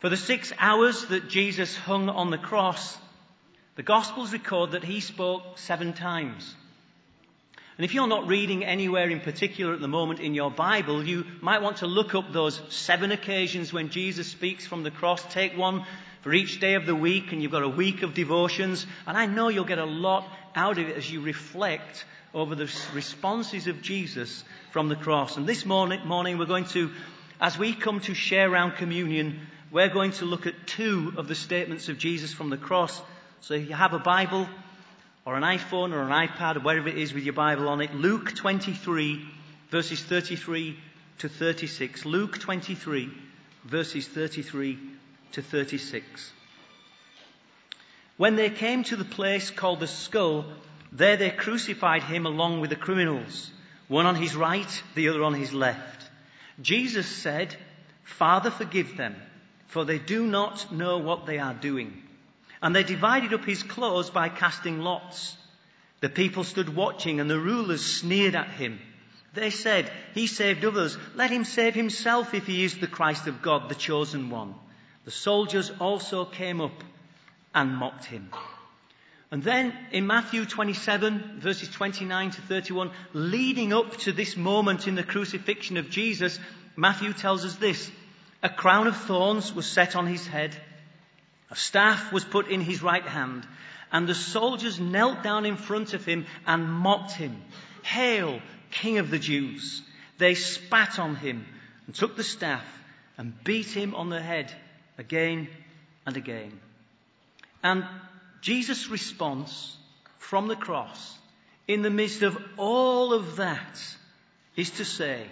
For the six hours that Jesus hung on the cross, the Gospels record that he spoke seven times. And if you're not reading anywhere in particular at the moment in your Bible, you might want to look up those seven occasions when Jesus speaks from the cross. Take one for each day of the week, and you've got a week of devotions. And I know you'll get a lot out of it as you reflect over the responses of Jesus from the cross. And this morning, morning we're going to, as we come to share around communion, we're going to look at two of the statements of Jesus from the cross. So if you have a Bible or an iPhone or an iPad or wherever it is with your Bible on it, Luke 23 verses 33 to 36. Luke 23 verses 33 to 36. When they came to the place called the skull, there they crucified him along with the criminals, one on his right, the other on his left. Jesus said, Father, forgive them for they do not know what they are doing. And they divided up his clothes by casting lots. The people stood watching and the rulers sneered at him. They said, He saved others. Let him save himself if he is the Christ of God, the chosen one. The soldiers also came up and mocked him. And then in Matthew 27 verses 29 to 31, leading up to this moment in the crucifixion of Jesus, Matthew tells us this. A crown of thorns was set on his head. A staff was put in his right hand. And the soldiers knelt down in front of him and mocked him. Hail, King of the Jews! They spat on him and took the staff and beat him on the head again and again. And Jesus' response from the cross in the midst of all of that is to say,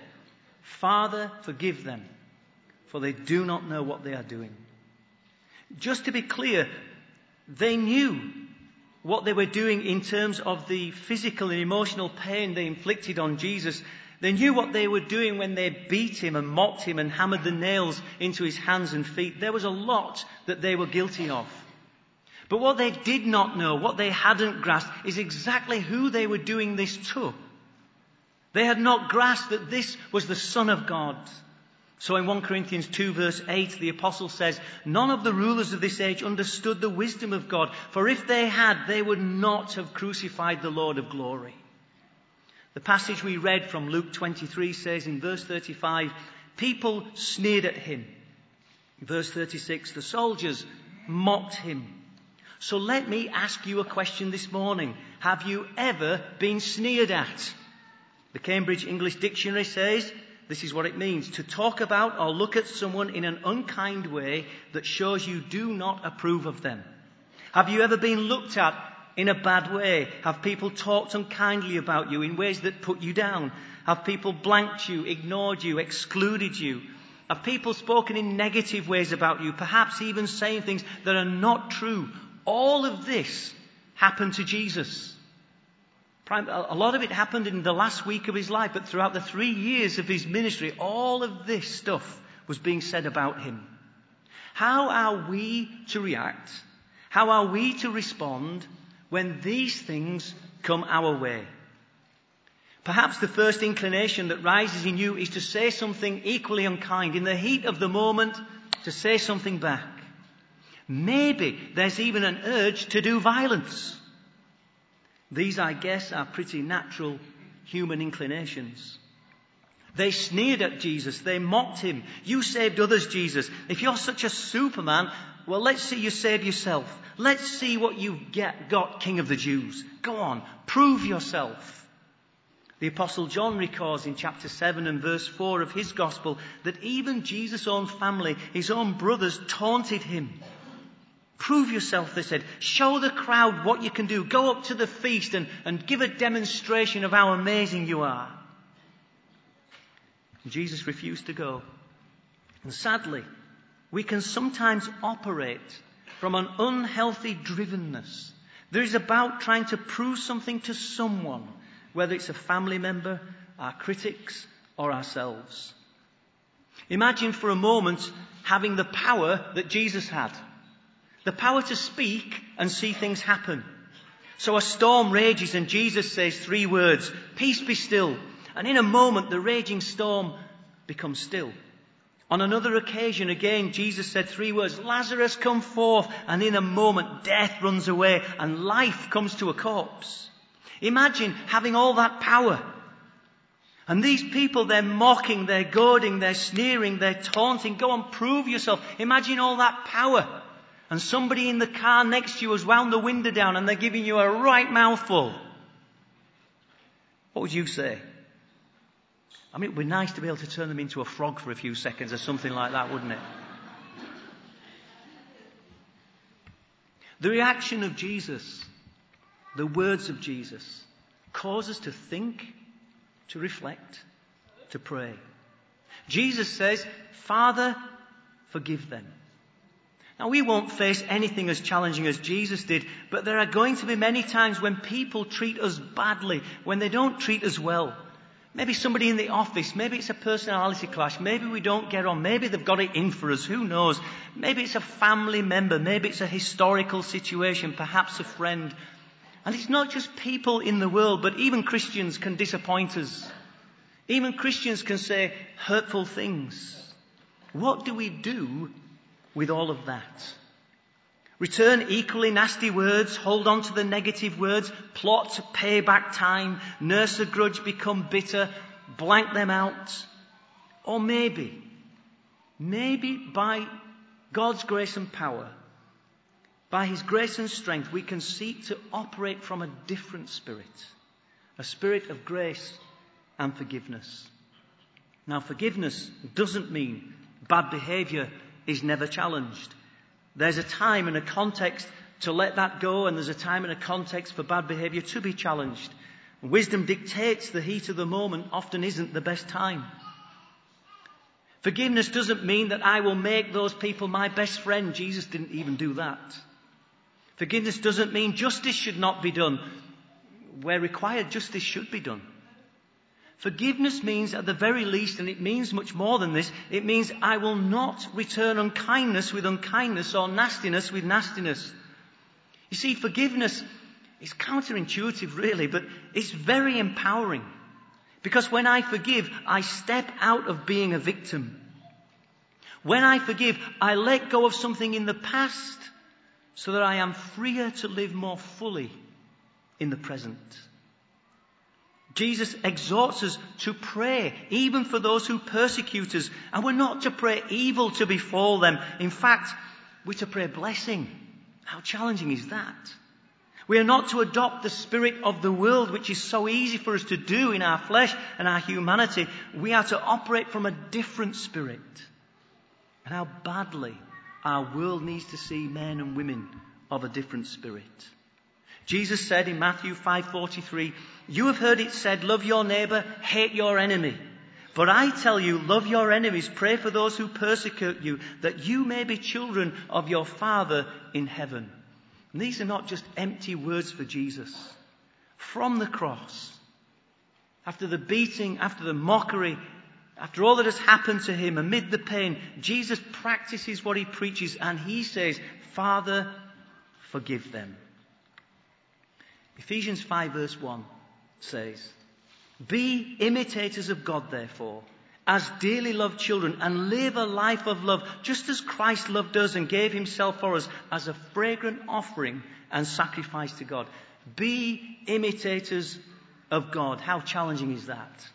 Father, forgive them for they do not know what they are doing. Just to be clear, they knew what they were doing in terms of the physical and emotional pain they inflicted on Jesus. They knew what they were doing when they beat him and mocked him and hammered the nails into his hands and feet. There was a lot that they were guilty of. But what they did not know, what they hadn't grasped, is exactly who they were doing this to. They had not grasped that this was the Son of God. So in 1 Corinthians 2 verse 8, the apostle says, None of the rulers of this age understood the wisdom of God, for if they had, they would not have crucified the Lord of glory. The passage we read from Luke 23 says in verse 35, people sneered at him. verse 36, the soldiers mocked him. So let me ask you a question this morning. Have you ever been sneered at? The Cambridge English Dictionary says, this is what it means to talk about or look at someone in an unkind way that shows you do not approve of them. Have you ever been looked at in a bad way? Have people talked unkindly about you in ways that put you down? Have people blanked you, ignored you, excluded you? Have people spoken in negative ways about you, perhaps even saying things that are not true? All of this happened to Jesus. A lot of it happened in the last week of his life, but throughout the three years of his ministry, all of this stuff was being said about him. How are we to react? How are we to respond when these things come our way? Perhaps the first inclination that rises in you is to say something equally unkind. In the heat of the moment, to say something back. Maybe there's even an urge to do violence. These, I guess, are pretty natural human inclinations. They sneered at Jesus. They mocked him. You saved others, Jesus. If you're such a superman, well, let's see you save yourself. Let's see what you've get, got, King of the Jews. Go on, prove yourself. The Apostle John records in chapter 7 and verse 4 of his Gospel that even Jesus' own family, his own brothers, taunted him. Prove yourself, they said. Show the crowd what you can do. Go up to the feast and, and give a demonstration of how amazing you are. Jesus refused to go. And sadly, we can sometimes operate from an unhealthy drivenness. There is about trying to prove something to someone, whether it's a family member, our critics, or ourselves. Imagine for a moment having the power that Jesus had. The power to speak and see things happen. So a storm rages and Jesus says three words, peace be still. And in a moment the raging storm becomes still. On another occasion, again, Jesus said three words, Lazarus, come forth. And in a moment, death runs away and life comes to a corpse. Imagine having all that power. And these people, they're mocking, they're goading, they're sneering, they're taunting. Go and prove yourself. Imagine all that power. And somebody in the car next to you has wound the window down and they're giving you a right mouthful. What would you say? I mean, it would be nice to be able to turn them into a frog for a few seconds or something like that, wouldn't it? The reaction of Jesus, the words of Jesus, cause us to think, to reflect, to pray. Jesus says, Father, forgive them. Now we won't face anything as challenging as Jesus did, but there are going to be many times when people treat us badly, when they don't treat us well. Maybe somebody in the office, maybe it's a personality clash, maybe we don't get on, maybe they've got it in for us, who knows? Maybe it's a family member, maybe it's a historical situation, perhaps a friend. And it's not just people in the world, but even Christians can disappoint us. Even Christians can say hurtful things. What do we do with all of that? Return equally nasty words, hold on to the negative words, plot payback time, nurse a grudge, become bitter, blank them out. Or maybe, maybe by God's grace and power, by His grace and strength, we can seek to operate from a different spirit. A spirit of grace and forgiveness. Now forgiveness doesn't mean bad behavior is never challenged. There's a time and a context to let that go, and there's a time and a context for bad behavior to be challenged. Wisdom dictates the heat of the moment often isn't the best time. Forgiveness doesn't mean that I will make those people my best friend. Jesus didn't even do that. Forgiveness doesn't mean justice should not be done. Where required, justice should be done. Forgiveness means at the very least, and it means much more than this, it means I will not return unkindness with unkindness or nastiness with nastiness. You see, forgiveness is counterintuitive really, but it's very empowering. Because when I forgive, I step out of being a victim. When I forgive, I let go of something in the past so that I am freer to live more fully in the present. Jesus exhorts us to pray, even for those who persecute us. And we're not to pray evil to befall them. In fact, we're to pray blessing. How challenging is that? We are not to adopt the spirit of the world, which is so easy for us to do in our flesh and our humanity. We are to operate from a different spirit. And how badly our world needs to see men and women of a different spirit. Jesus said in Matthew 5:43, "You have heard it said, love your neighbor, hate your enemy. But I tell you, love your enemies, pray for those who persecute you, that you may be children of your Father in heaven." And these are not just empty words for Jesus. From the cross, after the beating, after the mockery, after all that has happened to him, amid the pain, Jesus practices what he preaches and he says, Father, forgive them. Ephesians 5 verse 1 says, Be imitators of God, therefore, as dearly loved children, and live a life of love, just as Christ loved us and gave himself for us as a fragrant offering and sacrifice to God. Be imitators of God. How challenging is that?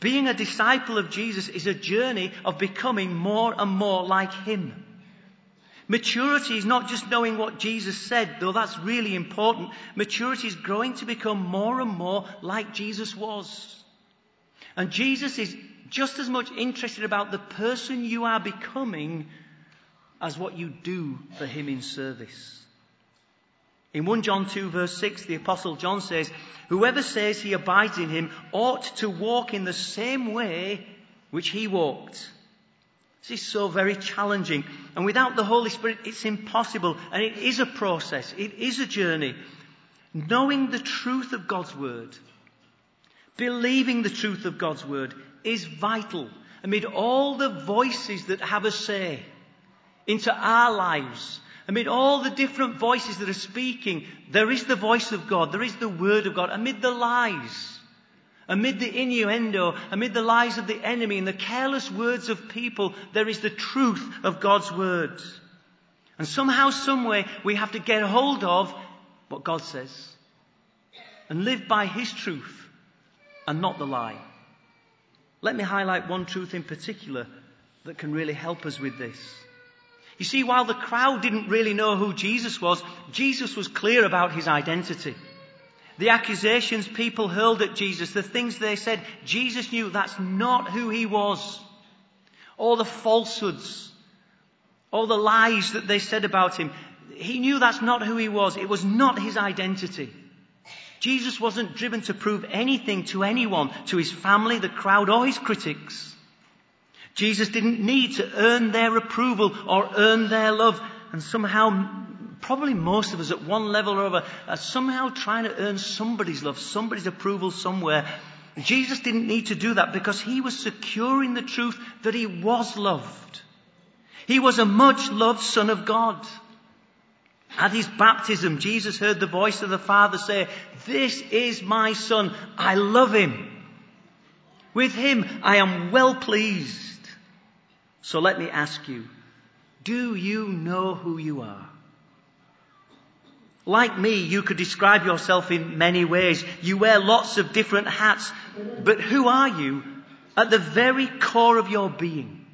Being a disciple of Jesus is a journey of becoming more and more like Him. Maturity is not just knowing what Jesus said, though that's really important. Maturity is growing to become more and more like Jesus was. And Jesus is just as much interested about the person you are becoming as what you do for him in service. In 1 John 2 verse 6, the apostle John says, whoever says he abides in him ought to walk in the same way which he walked. This is so very challenging. And without the Holy Spirit, it's impossible. And it is a process. It is a journey. Knowing the truth of God's Word, believing the truth of God's Word is vital amid all the voices that have a say into our lives. Amid all the different voices that are speaking, there is the voice of God. There is the Word of God. Amid the lies Amid the innuendo, amid the lies of the enemy and the careless words of people, there is the truth of God's word. And somehow, someway, we have to get hold of what God says and live by His truth and not the lie. Let me highlight one truth in particular that can really help us with this. You see, while the crowd didn't really know who Jesus was, Jesus was clear about his identity. The accusations people hurled at Jesus, the things they said, Jesus knew that's not who he was. All the falsehoods, all the lies that they said about him, he knew that's not who he was. It was not his identity. Jesus wasn't driven to prove anything to anyone, to his family, the crowd, or his critics. Jesus didn't need to earn their approval or earn their love. And somehow, probably most of us at one level or other are somehow trying to earn somebody's love, somebody's approval somewhere. Jesus didn't need to do that because he was secure in the truth that he was loved. He was a much loved son of God. At his baptism, Jesus heard the voice of the Father say, This is my son. I love him. With him I am well pleased. So let me ask you, do you know who you are? Like me, you could describe yourself in many ways. You wear lots of different hats, but who are you at the very core of your being?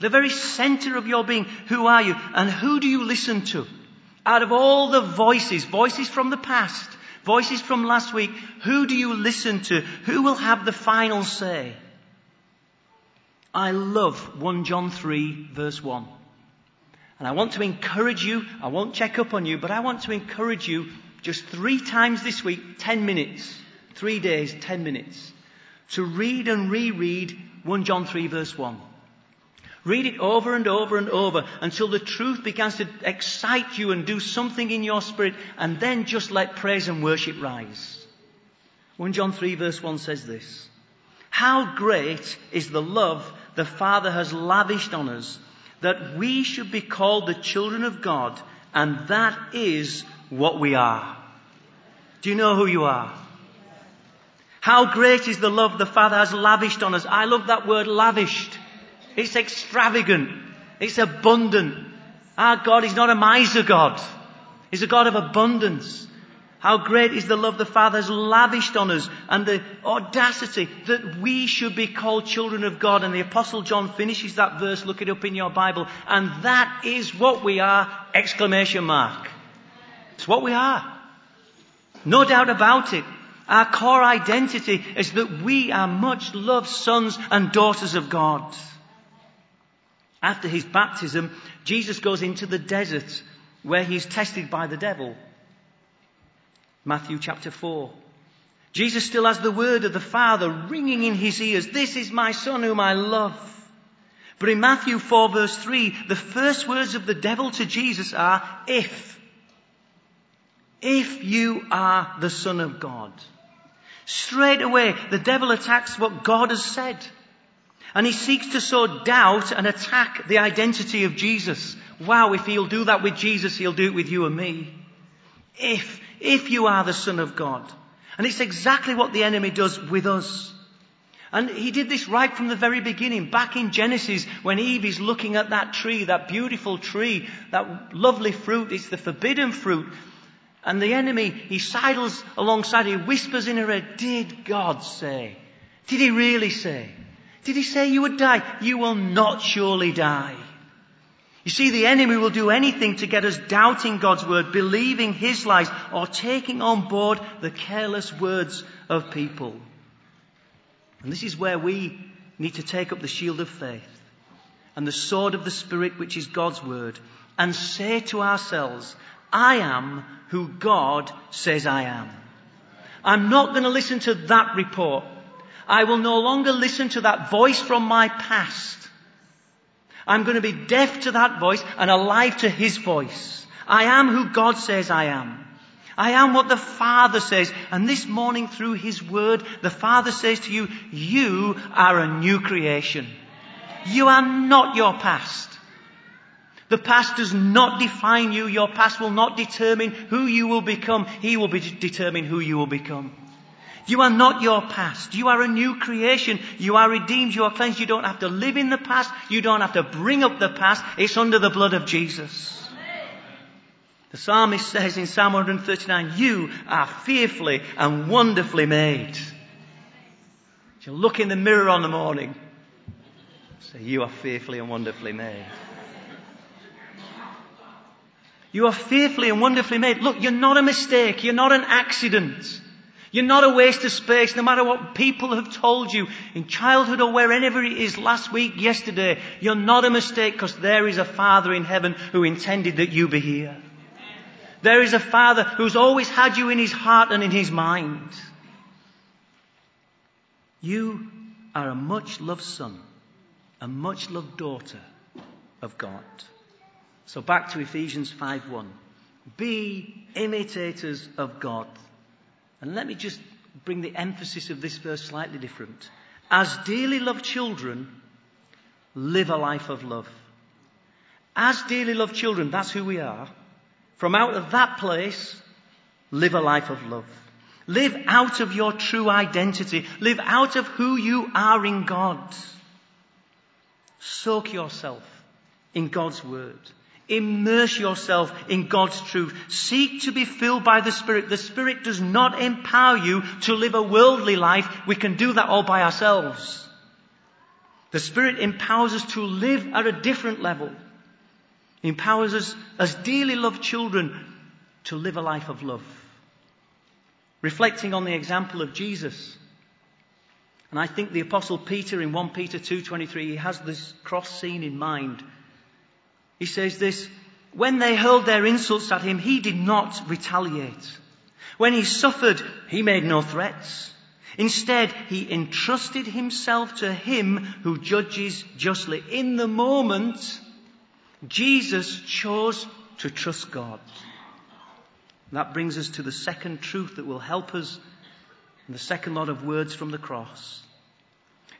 The very center of your being, who are you? And who do you listen to? Out of all the voices, voices from the past, voices from last week, who do you listen to? Who will have the final say? I love 1 John 3 verse 1. And I want to encourage you, I won't check up on you, but I want to encourage you just three times this week, 10 minutes, three days, 10 minutes, to read and reread 1 John 3 verse 1. Read it over and over and over until the truth begins to excite you and do something in your spirit, and then just let praise and worship rise. 1 John 3 verse 1 says this. How great is the love the Father has lavished on us that we should be called the children of God, and that is what we are. Do you know who you are? How great is the love the Father has lavished on us. I love that word lavished. It's extravagant. It's abundant. Our God is not a miser God. He's a God of abundance. How great is the love the Father has lavished on us and the audacity that we should be called children of God. And the Apostle John finishes that verse, look it up in your Bible, and that is what we are! Exclamation mark. It's what we are. No doubt about it. Our core identity is that we are much loved sons and daughters of God. After his baptism, Jesus goes into the desert where he's tested by the devil. Matthew chapter 4. Jesus still has the word of the Father ringing in his ears. This is my son whom I love. But in Matthew 4 verse 3, the first words of the devil to Jesus are, if. If you are the son of God. Straight away, the devil attacks what God has said. And he seeks to sow doubt and attack the identity of Jesus. Wow, if he'll do that with Jesus, he'll do it with you and me. If if you are the Son of God. And it's exactly what the enemy does with us. And he did this right from the very beginning, back in Genesis, when Eve is looking at that tree, that beautiful tree, that lovely fruit, it's the forbidden fruit. And the enemy, he sidles alongside, he whispers in her ear, did God say? Did he really say? Did he say you would die? You will not surely die. You see, the enemy will do anything to get us doubting God's word, believing his lies, or taking on board the careless words of people. And this is where we need to take up the shield of faith and the sword of the Spirit, which is God's word, and say to ourselves, I am who God says I am. I'm not going to listen to that report. I will no longer listen to that voice from my past. I'm going to be deaf to that voice and alive to His voice. I am who God says I am. I am what the Father says. And this morning through His Word, the Father says to you, you are a new creation. You are not your past. The past does not define you. Your past will not determine who you will become. He will be determine who you will become. You are not your past. You are a new creation. You are redeemed. You are cleansed. You don't have to live in the past. You don't have to bring up the past. It's under the blood of Jesus. The psalmist says in Psalm 139, you are fearfully and wonderfully made. You look in the mirror on the morning, say, you are fearfully and wonderfully made. You are fearfully and wonderfully made. Look, you're not a mistake. You're not an accident. You're not a waste of space, no matter what people have told you in childhood or wherever it is last week, yesterday. You're not a mistake because there is a Father in heaven who intended that you be here. There is a Father who's always had you in His heart and in His mind. You are a much loved son, a much loved daughter of God. So back to Ephesians 5:1. Be imitators of God and let me just bring the emphasis of this verse slightly different. As dearly loved children, live a life of love. As dearly loved children, that's who we are. From out of that place, live a life of love. Live out of your true identity. Live out of who you are in God. Soak yourself in God's Word. Immerse yourself in God's truth. Seek to be filled by the Spirit. The Spirit does not empower you to live a worldly life. We can do that all by ourselves. The Spirit empowers us to live at a different level. He empowers us as dearly loved children to live a life of love. Reflecting on the example of Jesus. And I think the apostle Peter in 1 Peter 2.23, he has this cross scene in mind he says this, when they hurled their insults at him, he did not retaliate. When he suffered, he made no threats. Instead, he entrusted himself to him who judges justly. In the moment, Jesus chose to trust God. that brings us to the second truth that will help us in the second lot of words from the cross.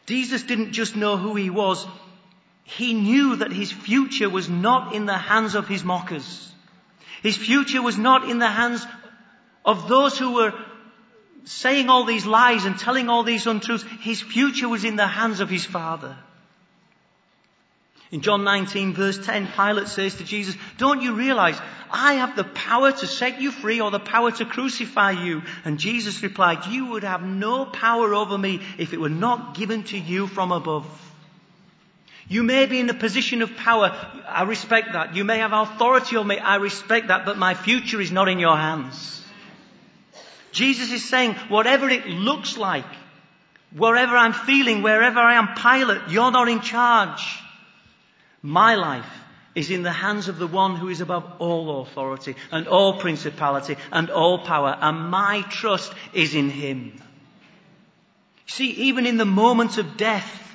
Jesus didn't just know who he was, he knew that his future was not in the hands of his mockers. His future was not in the hands of those who were saying all these lies and telling all these untruths. His future was in the hands of his Father. In John 19 verse 10, Pilate says to Jesus, don't you realize I have the power to set you free or the power to crucify you? And Jesus replied, you would have no power over me if it were not given to you from above. You may be in a position of power. I respect that. You may have authority over me. I respect that. But my future is not in your hands. Jesus is saying, whatever it looks like, wherever I'm feeling, wherever I am Pilate, you're not in charge. My life is in the hands of the one who is above all authority and all principality and all power. And my trust is in him. See, even in the moment of death,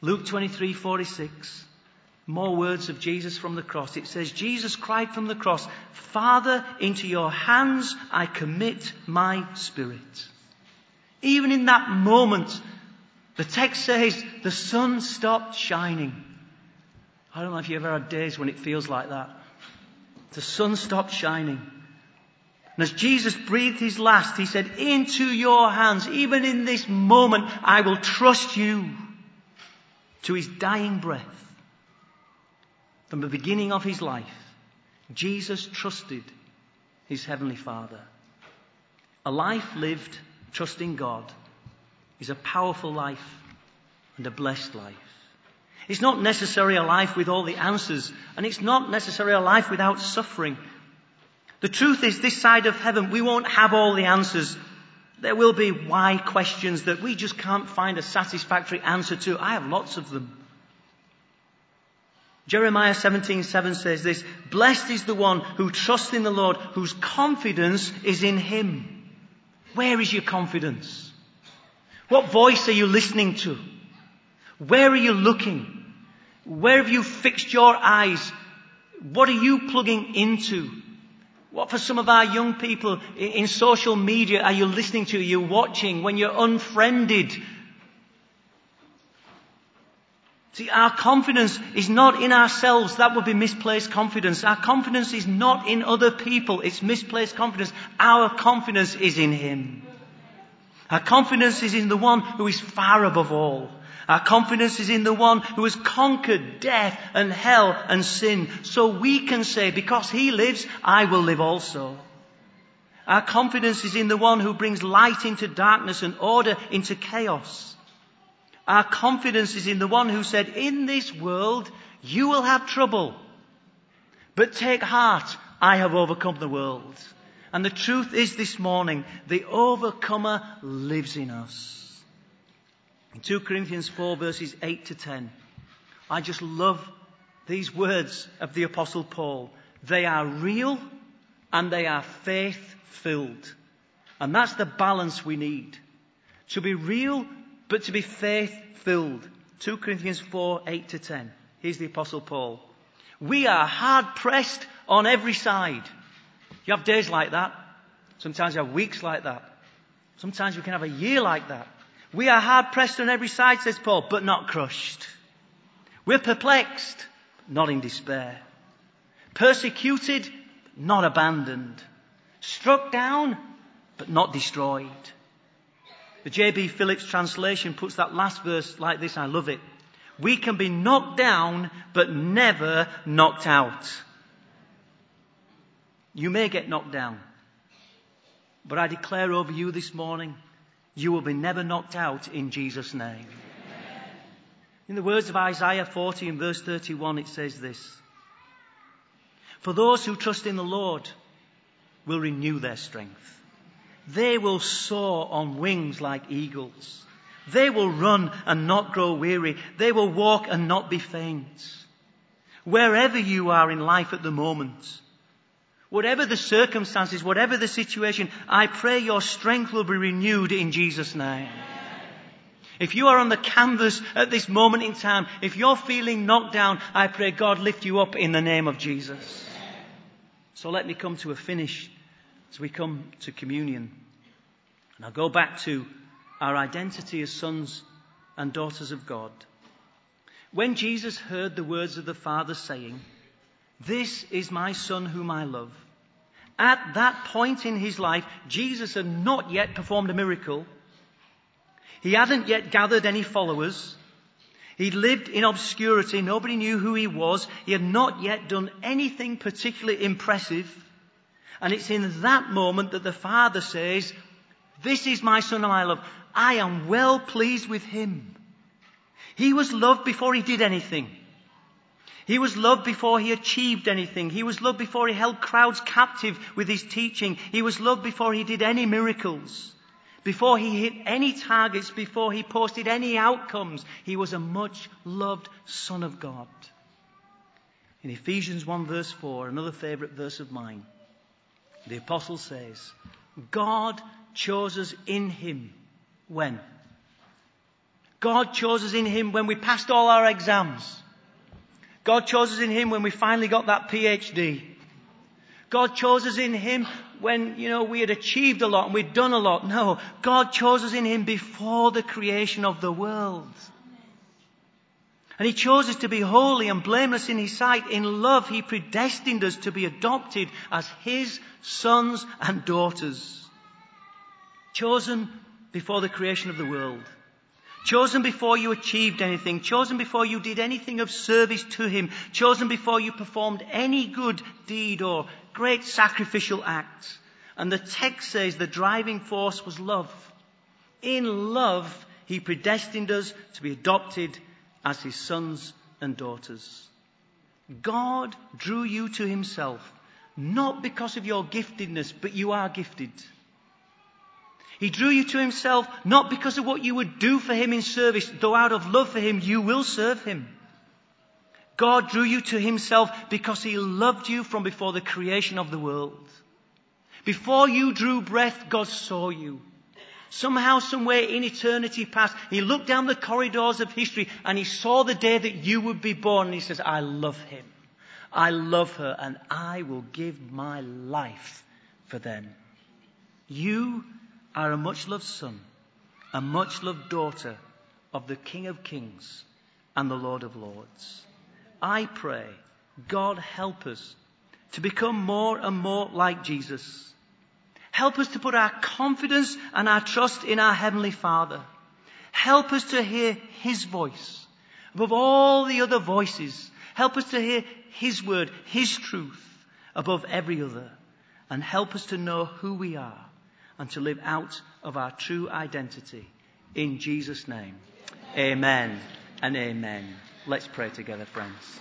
Luke 23, 46. More words of Jesus from the cross. It says, Jesus cried from the cross, Father, into your hands I commit my spirit. Even in that moment, the text says the sun stopped shining. I don't know if you've ever had days when it feels like that. The sun stopped shining. And as Jesus breathed his last, he said, into your hands, even in this moment, I will trust you to his dying breath, from the beginning of his life, Jesus trusted his heavenly Father. A life lived trusting God is a powerful life and a blessed life. It's not necessarily a life with all the answers, and it's not necessarily a life without suffering. The truth is, this side of heaven, we won't have all the answers, there will be why questions that we just can't find a satisfactory answer to. I have lots of them. Jeremiah 17:7 says this, blessed is the one who trusts in the Lord, whose confidence is in him. Where is your confidence? What voice are you listening to? Where are you looking? Where have you fixed your eyes? What are you plugging into? What for some of our young people in social media are you listening to, are you watching when you're unfriended? See, our confidence is not in ourselves. That would be misplaced confidence. Our confidence is not in other people. It's misplaced confidence. Our confidence is in Him. Our confidence is in the one who is far above all. Our confidence is in the one who has conquered death and hell and sin. So we can say, because he lives, I will live also. Our confidence is in the one who brings light into darkness and order into chaos. Our confidence is in the one who said, in this world you will have trouble, but take heart, I have overcome the world. And the truth is this morning, the overcomer lives in us. In 2 Corinthians 4 verses 8 to 10, I just love these words of the apostle Paul. They are real and they are faith filled. And that's the balance we need. To be real, but to be faith filled. 2 Corinthians 4, 8 to 10. Here's the apostle Paul. We are hard pressed on every side. You have days like that. Sometimes you have weeks like that. Sometimes you can have a year like that. We are hard pressed on every side, says Paul, but not crushed. We're perplexed, not in despair. Persecuted, not abandoned. Struck down, but not destroyed. The J.B. Phillips translation puts that last verse like this, I love it. We can be knocked down, but never knocked out. You may get knocked down, but I declare over you this morning, you will be never knocked out in Jesus' name. In the words of Isaiah 40 and verse 31, it says this. For those who trust in the Lord will renew their strength. They will soar on wings like eagles. They will run and not grow weary. They will walk and not be faint. Wherever you are in life at the moment, Whatever the circumstances, whatever the situation, I pray your strength will be renewed in Jesus' name. If you are on the canvas at this moment in time, if you're feeling knocked down, I pray God lift you up in the name of Jesus. So let me come to a finish as we come to communion. And I'll go back to our identity as sons and daughters of God. When Jesus heard the words of the Father saying, this is my son whom I love. At that point in his life, Jesus had not yet performed a miracle. He hadn't yet gathered any followers. He lived in obscurity. Nobody knew who he was. He had not yet done anything particularly impressive. And it's in that moment that the Father says, This is my Son whom I love. I am well pleased with him. He was loved before he did anything. He was loved before he achieved anything. He was loved before he held crowds captive with his teaching. He was loved before he did any miracles. Before he hit any targets, before he posted any outcomes, he was a much loved Son of God. In Ephesians 1 verse 4, another favorite verse of mine, the apostle says, God chose us in him when? God chose us in him when we passed all our exams. God chose us in Him when we finally got that PhD. God chose us in Him when, you know, we had achieved a lot and we'd done a lot. No, God chose us in Him before the creation of the world. And He chose us to be holy and blameless in His sight. In love, He predestined us to be adopted as His sons and daughters. Chosen before the creation of the world. Chosen before you achieved anything. Chosen before you did anything of service to Him. Chosen before you performed any good deed or great sacrificial act. And the text says the driving force was love. In love, He predestined us to be adopted as His sons and daughters. God drew you to Himself, not because of your giftedness, but you are gifted. He drew you to himself not because of what you would do for him in service, though out of love for him you will serve him. God drew you to himself because he loved you from before the creation of the world. Before you drew breath, God saw you. Somehow, somewhere in eternity past, he looked down the corridors of history and he saw the day that you would be born and he says, I love him. I love her and I will give my life for them. You are a much loved son, a much loved daughter of the King of Kings and the Lord of Lords. I pray, God help us to become more and more like Jesus. Help us to put our confidence and our trust in our Heavenly Father. Help us to hear His voice above all the other voices. Help us to hear His word, His truth above every other. And help us to know who we are and to live out of our true identity. In Jesus' name. Amen and amen. Let's pray together, friends.